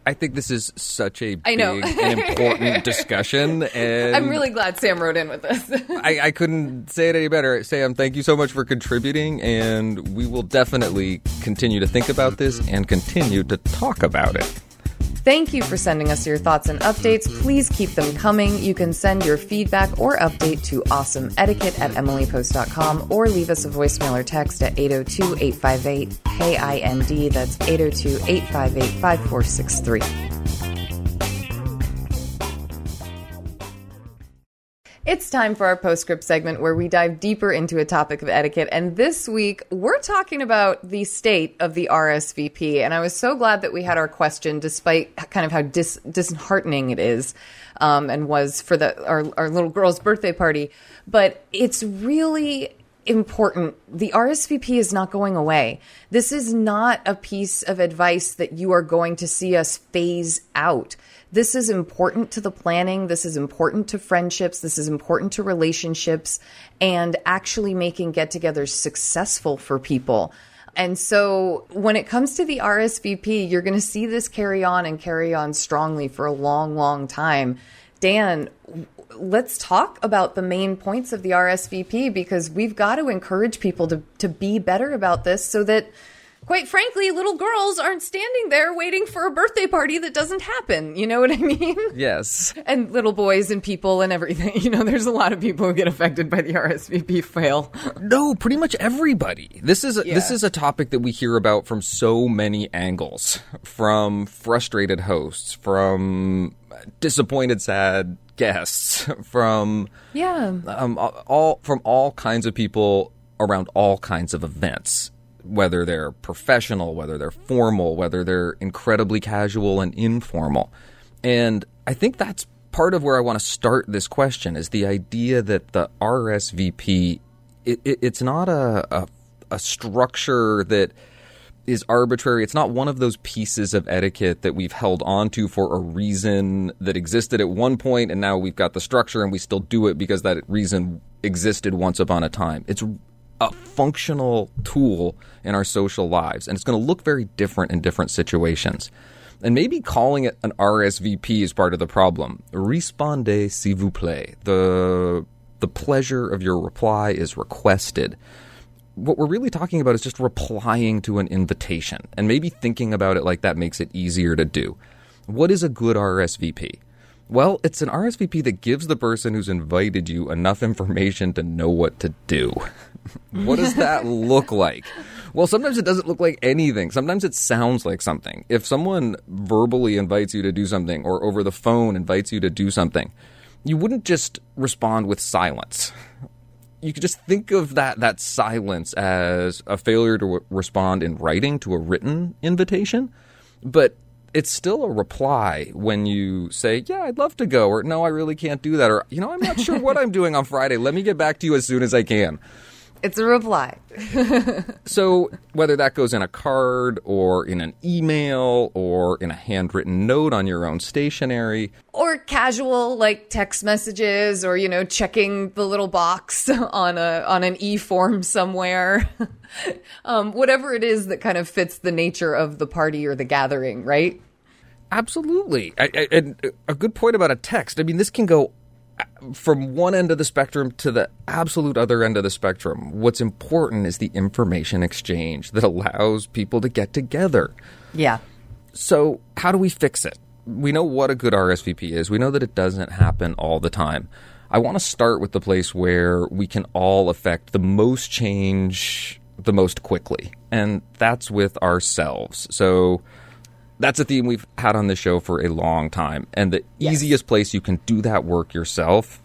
S2: I think this is such a
S1: I
S2: big
S1: know.
S2: and important discussion, and
S1: I'm really glad Sam wrote in with this.
S2: I, I couldn't say it any better. Sam, thank you so much for contributing, and we will definitely continue to think about this and continue to talk about it.
S1: Thank you for sending us your thoughts and updates. Please keep them coming. You can send your feedback or update to awesomeetiquette at emilypost.com or leave us a voicemail or text at 802 858 KIND. That's 802 858 5463. It's time for our postscript segment where we dive deeper into a topic of etiquette. And this week, we're talking about the state of the RSVP. And I was so glad that we had our question, despite kind of how dis- disheartening it is um, and was for the, our, our little girl's birthday party. But it's really important. The RSVP is not going away. This is not a piece of advice that you are going to see us phase out. This is important to the planning. This is important to friendships. This is important to relationships and actually making get togethers successful for people. And so when it comes to the RSVP, you're going to see this carry on and carry on strongly for a long, long time. Dan, let's talk about the main points of the RSVP because we've got to encourage people to, to be better about this so that quite frankly, little girls aren't standing there waiting for a birthday party that doesn't happen. You know what I mean?
S2: Yes.
S1: And little boys and people and everything. You know, there's a lot of people who get affected by the RSVP fail.
S2: No, pretty much everybody. This is a,
S1: Yeah.
S2: this is a topic that we hear about from so many angles, from frustrated hosts, from disappointed sad guests, from
S1: Yeah.
S2: um, all from all kinds of people around all kinds of events, whether they're professional, whether they're formal, whether they're incredibly casual and informal. And I think that's part of where I want to start this question is the idea that the RSVP it, it, it's not a, a a structure that is arbitrary. It's not one of those pieces of etiquette that we've held onto for a reason that existed at one point and now we've got the structure and we still do it because that reason existed once upon a time. It's a functional tool in our social lives and it's going to look very different in different situations. And maybe calling it an RSVP is part of the problem. Respondez s'il vous plaît. The the pleasure of your reply is requested what we're really talking about is just replying to an invitation and maybe thinking about it like that makes it easier to do. What is a good RSVP? Well, it's an RSVP that gives the person who's invited you enough information to know what to do. what does that look like? Well, sometimes it doesn't look like anything. Sometimes it sounds like something. If someone verbally invites you to do something or over the phone invites you to do something, you wouldn't just respond with silence you could just think of that that silence as a failure to w- respond in writing to a written invitation, but it's still a reply when you say, "Yeah, I'd love to go," or "No, I really can't do that," or "You know, I'm not sure what I'm doing on Friday. Let me get back to you as soon as I can."
S1: It's a reply.
S2: So, whether that goes in a card or in an email or in a handwritten note on your own stationery,
S1: or casual like text messages or you know checking the little box on a on an e-form somewhere um, whatever it is that kind of fits the nature of the party or the gathering right
S2: Absolutely. I, I, and a good point about a text. I mean, this can go from one end of the spectrum to the absolute other end of the spectrum. What's important is the information exchange that allows people to get together.
S1: yeah
S2: So, how do we fix it? We know what a good RSVP is. We know that it doesn't happen all the time. I want to start with the place where we can all affect the most change the most quickly, and that's with ourselves. So, that's a theme we've had on the show for a long time. And the easiest place you can do that work yourself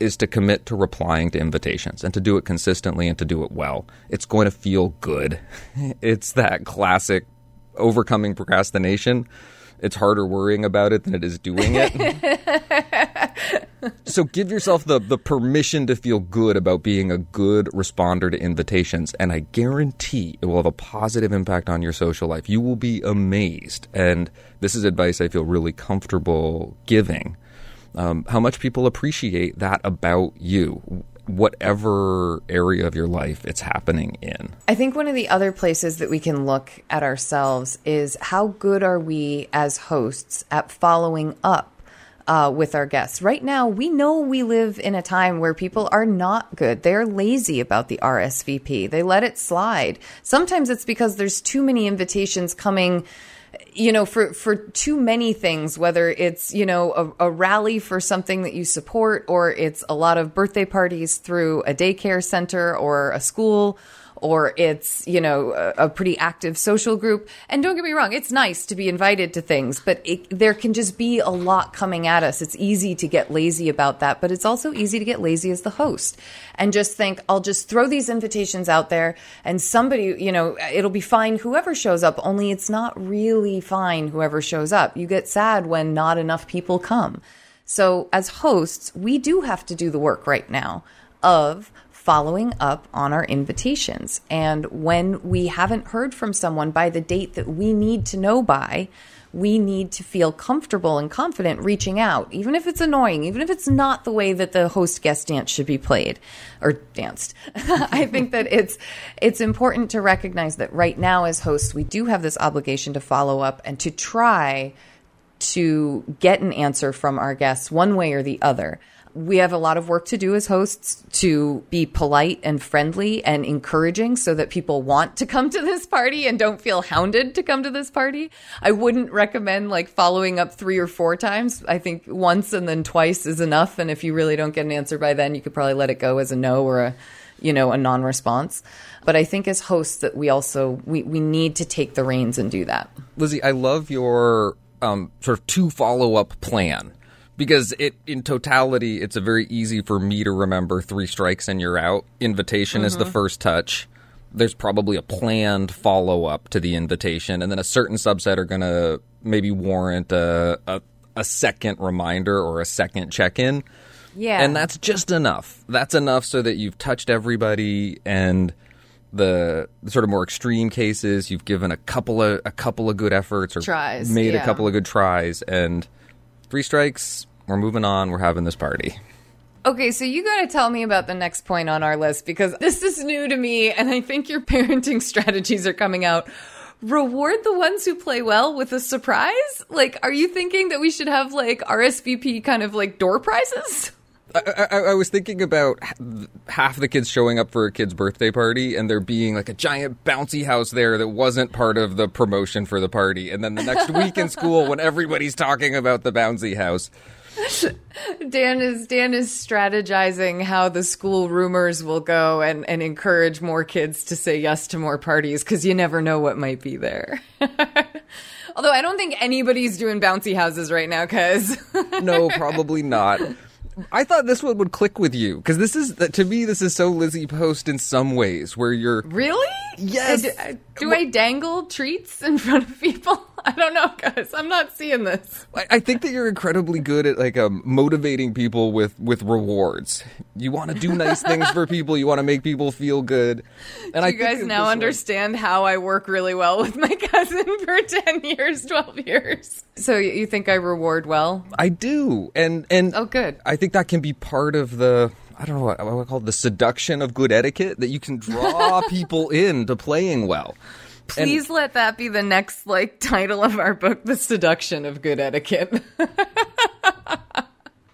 S2: is to commit to replying to invitations and to do it consistently and to do it well. It's going to feel good. It's that classic overcoming procrastination. It's harder worrying about it than it is doing it. so give yourself the, the permission to feel good about being a good responder to invitations, and I guarantee it will have a positive impact on your social life. You will be amazed. And this is advice I feel really comfortable giving. Um, how much people appreciate that about you. whatever area of your life it's happening in.
S1: I think one of the other places that we can look at ourselves is how good are we as hosts at following up uh, with our guests. Right now, we know we live in a time where people are not good. They're lazy about the RSVP. They let it slide. Sometimes it's because there's too many invitations coming you know, for, for too many things, whether it's, you know, a, a, rally for something that you support, or it's a lot of birthday parties through a daycare center or a school, or it's, you know, a, a, pretty active social group. And don't get me wrong, it's nice to be invited to things, but it, there can just be a lot coming at us. It's easy to get lazy about that, but it's also easy to get lazy as the host and just think, I'll just throw these invitations out there and somebody, you know, it'll be fine whoever shows up, only it's not really fine whoever shows up. You get sad when not enough people come. So as hosts, we do have to do the work right now of following up on our invitations. And when we haven't heard from someone by the date that we need to know by, we need to feel comfortable and confident reaching out, even if it's annoying, even if it's not the way that the host guest dance should be played or danced. I think that it's it's important to recognize that right now as hosts, we do have this obligation to follow up and to try to get an answer from our guests one way or the other we have a lot of work to do as hosts to be polite and friendly and encouraging so that people want to come to this party and don't feel hounded to come to this party. I wouldn't recommend like following up three or four times. I think once and then twice is enough. And if you really don't get an answer by then, you could probably let it go as a no or a, you know, a non-response. But I think as hosts that we also, we, we need to take the reins and do that.
S2: Lizzie, I love your um, sort of two follow up plan because it in totality it's a very easy for me to remember three strikes and you're out invitation mm-hmm. is the mm-hmm. first touch there's probably a planned follow up to the invitation and then a certain subset are going to maybe warrant a, a, a second reminder or a second check-in
S1: yeah
S2: and that's just enough that's enough so that you've touched everybody and the, the sort of more extreme cases you've given a couple of a couple of good efforts or
S1: tries,
S2: made
S1: yeah.
S2: a couple of good tries and three strikes we're moving on. We're having this party.
S1: Okay, so you got to tell me about the next point on our list because this is new to me, and I think your parenting strategies are coming out. Reward the ones who play well with a surprise? Like, are you thinking that we should have like RSVP kind of like door prizes?
S2: I, I, I, was thinking about half the kids showing up for a kid's birthday party and there being like a giant bouncy house there that wasn't part of the promotion for the party. And then the next week in school, when everybody's talking about the bouncy house,
S1: Dan is Dan is strategizing how the school rumors will go and, and encourage more kids to say yes to more parties because you never know what might be there. Although I don't think anybody's doing bouncy houses right now, cuz
S2: no, probably not. I thought this one would click with you because this is to me this is so Lizzie Post in some ways where you're
S1: really
S2: yes.
S1: Do, do I dangle treats in front of people? I don't know, guys. I'm not seeing this.
S2: I, I think that you're incredibly good at like um, motivating people with with rewards. You want to do nice things for people. You want to make people feel good.
S1: And do I you guys now understand way. how I work really well with my cousin for ten years, twelve years. So you think I reward well?
S2: I do, and and
S1: oh, good.
S2: I think that can be part of the I don't know what I would call it, the seduction of good etiquette that you can draw people into playing well.
S1: Please and, let that be the next like title of our book, The Seduction of Good Etiquette.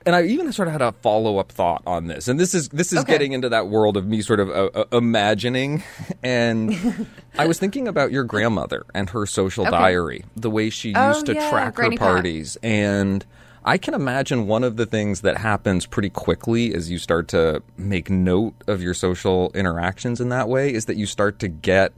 S2: and I even sort of had a follow up thought on this, and this is this is okay. getting into that world of me sort of uh, uh, imagining, and I was thinking about your grandmother and her social okay. diary, the way she used oh, to
S1: yeah,
S2: track her parties, and I can imagine one of the things that happens pretty quickly as you start to make note of your social interactions in that way is that you start to get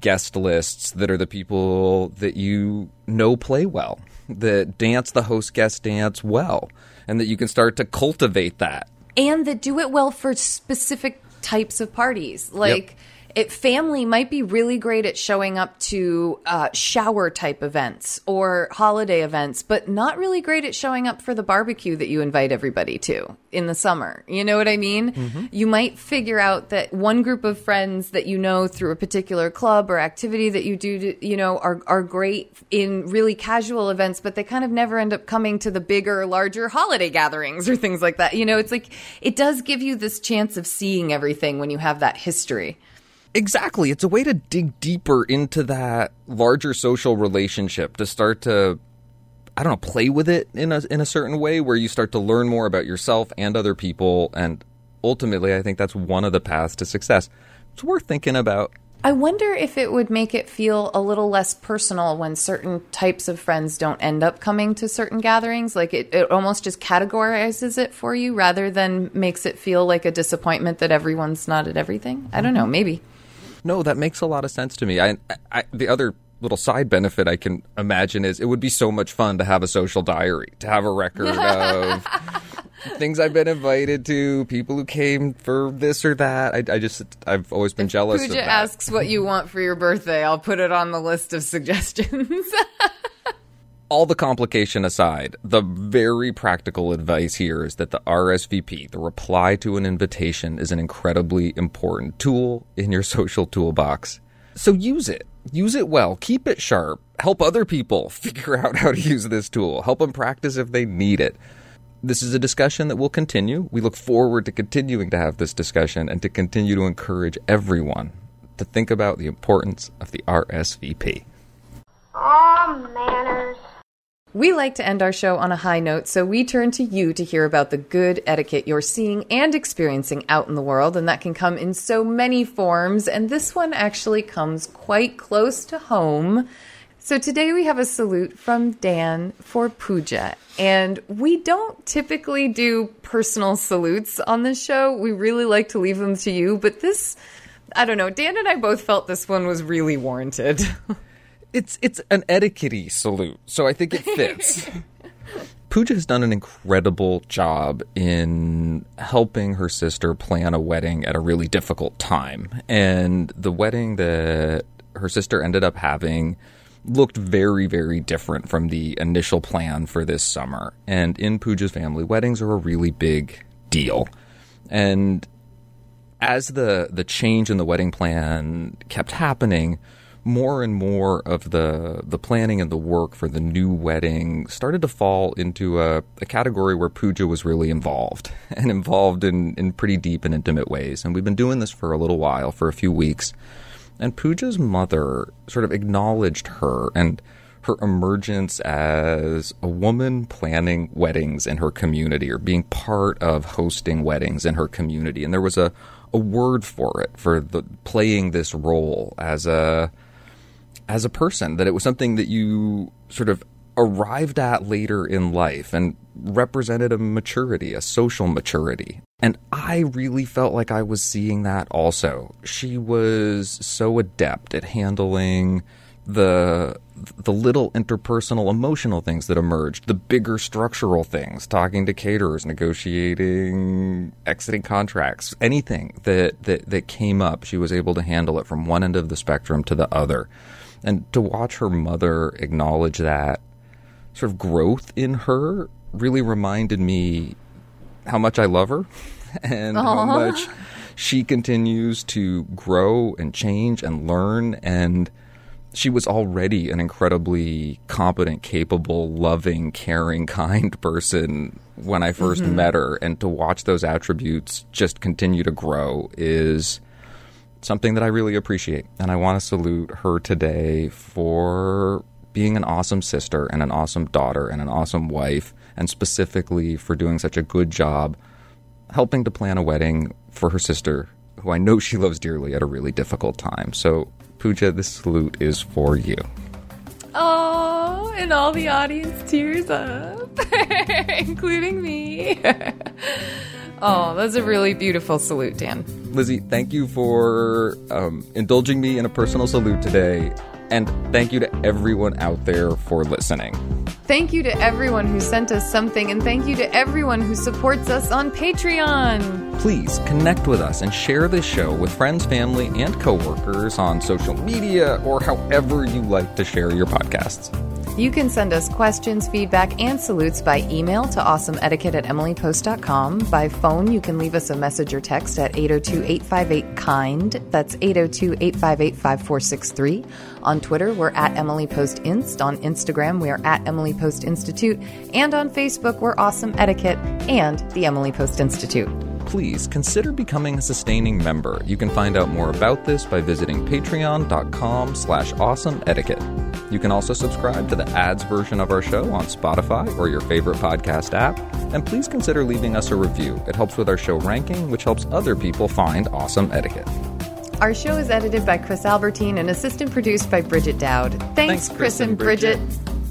S2: guest lists that are the people that you know play well, that dance the host guest dance well, and that you can start to cultivate that.
S1: And that do it well for specific types of parties. Like, yep it family might be really great at showing up to uh, shower type events or holiday events, but not really great at showing up for the barbecue that you invite everybody to in the summer. You know what I mean?
S2: Mm-hmm.
S1: You might figure out that one group of friends that you know through a particular club or activity that you do, to, you know, are are great in really casual events, but they kind of never end up coming to the bigger, larger holiday gatherings or things like that. You know, it's like it does give you this chance of seeing everything when you have that history.
S2: Exactly. It's a way to dig deeper into that larger social relationship to start to I don't know, play with it in a in a certain way where you start to learn more about yourself and other people and ultimately I think that's one of the paths to success. It's worth thinking about.
S1: I wonder if it would make it feel a little less personal when certain types of friends don't end up coming to certain gatherings. Like it, it almost just categorizes it for you rather than makes it feel like a disappointment that everyone's not at everything. I don't know, mm-hmm. maybe.
S2: No, that makes a lot of sense to me. I, I the other little side benefit I can imagine is it would be so much fun to have a social diary, to have a record of things I've been invited to, people who came for this or that. I, I just, I've always been jealous of
S1: Pooja asks what you want for your birthday. I'll put it on the list of suggestions.
S2: all the complication aside, the very practical advice here is that the RSVP, the reply to an invitation, is an incredibly important tool in your social toolbox. So use it. Use it well. Keep it sharp. Help other people figure out how to use this tool. Help them practice if they need it. This is a discussion that will continue. We look forward to continuing to have this discussion and to continue to encourage everyone to think about the importance of the RSVP.
S6: Aw, manners.
S1: We like to end our show on a high note, so we turn to you to hear about the good etiquette you're seeing and experiencing out in the world, and that can come in so many forms. And this one actually comes quite close to home. So today we have a salute from Dan for Pooja. And we don't typically do personal salutes on this show. We really like to leave them to you, but this, I don't know, Dan and I both felt this one was really warranted.
S2: it's it's an etiquette salute, so I think it fits. Pooja has done an incredible job in helping her sister plan a wedding at a really difficult time. And the wedding that her sister ended up having looked very, very different from the initial plan for this summer. And in Pooja's family, weddings are a really big deal. And as the the change in the wedding plan kept happening, more and more of the the planning and the work for the new wedding started to fall into a, a category where Pooja was really involved and involved in, in pretty deep and intimate ways. And we've been doing this for a little while, for a few weeks. And Pooja's mother sort of acknowledged her and her emergence as a woman planning weddings in her community or being part of hosting weddings in her community. And there was a, a word for it, for the playing this role as a as a person, that it was something that you sort of arrived at later in life and represented a maturity, a social maturity. And I really felt like I was seeing that also. She was so adept at handling the the little interpersonal emotional things that emerged, the bigger structural things, talking to caterers, negotiating exiting contracts, anything that, that that came up, she was able to handle it from one end of the spectrum to the other. And to watch her mother acknowledge that sort of growth in her really reminded me how much I love her and how much she continues to grow and change and learn. And she was already an incredibly competent, capable, loving, caring, kind person when I 1st
S1: Mhm.
S2: met her. And to watch those attributes just continue to grow is something that I really appreciate. And I want to salute her today for being an awesome sister and an awesome daughter and an awesome wife, and specifically for doing such a good job helping to plan a wedding for her sister, who I know she loves dearly at a really difficult time. So, Pooja, this salute is for you.
S1: Oh, and all the audience tears up, including me. oh, that's a really beautiful salute, Dan.
S2: Lizzie, thank you for um, indulging me in a personal salute today. And thank you to everyone out there for listening.
S1: Thank you to everyone who sent us something, and thank you to everyone who supports us on Patreon.
S2: Please connect with us and share this show with friends, family, and coworkers on social media or however you like to share your podcasts.
S1: You can send us questions, feedback, and salutes by email to awesomeetiquette at emilypost.com. By phone, you can leave us a message or text at 802 858 KIND. That's 802 858 5463. On Twitter, we're at Emily Post Inst. On Instagram, we are at Emily Post Institute. And on Facebook, we're Awesome Etiquette and the Emily Post Institute
S2: please consider becoming a sustaining member. You can find out more about this by visiting patreon.com slash awesome etiquette. You can also subscribe to the ads version of our show on Spotify or your favorite podcast app. And please consider leaving us a review. It helps with our show ranking, which helps other people find awesome etiquette.
S1: Our show is edited by Chris Albertine and assistant produced by Bridget Dowd. Thanks, Thanks Chris, Chris, and Bridget. Bridget.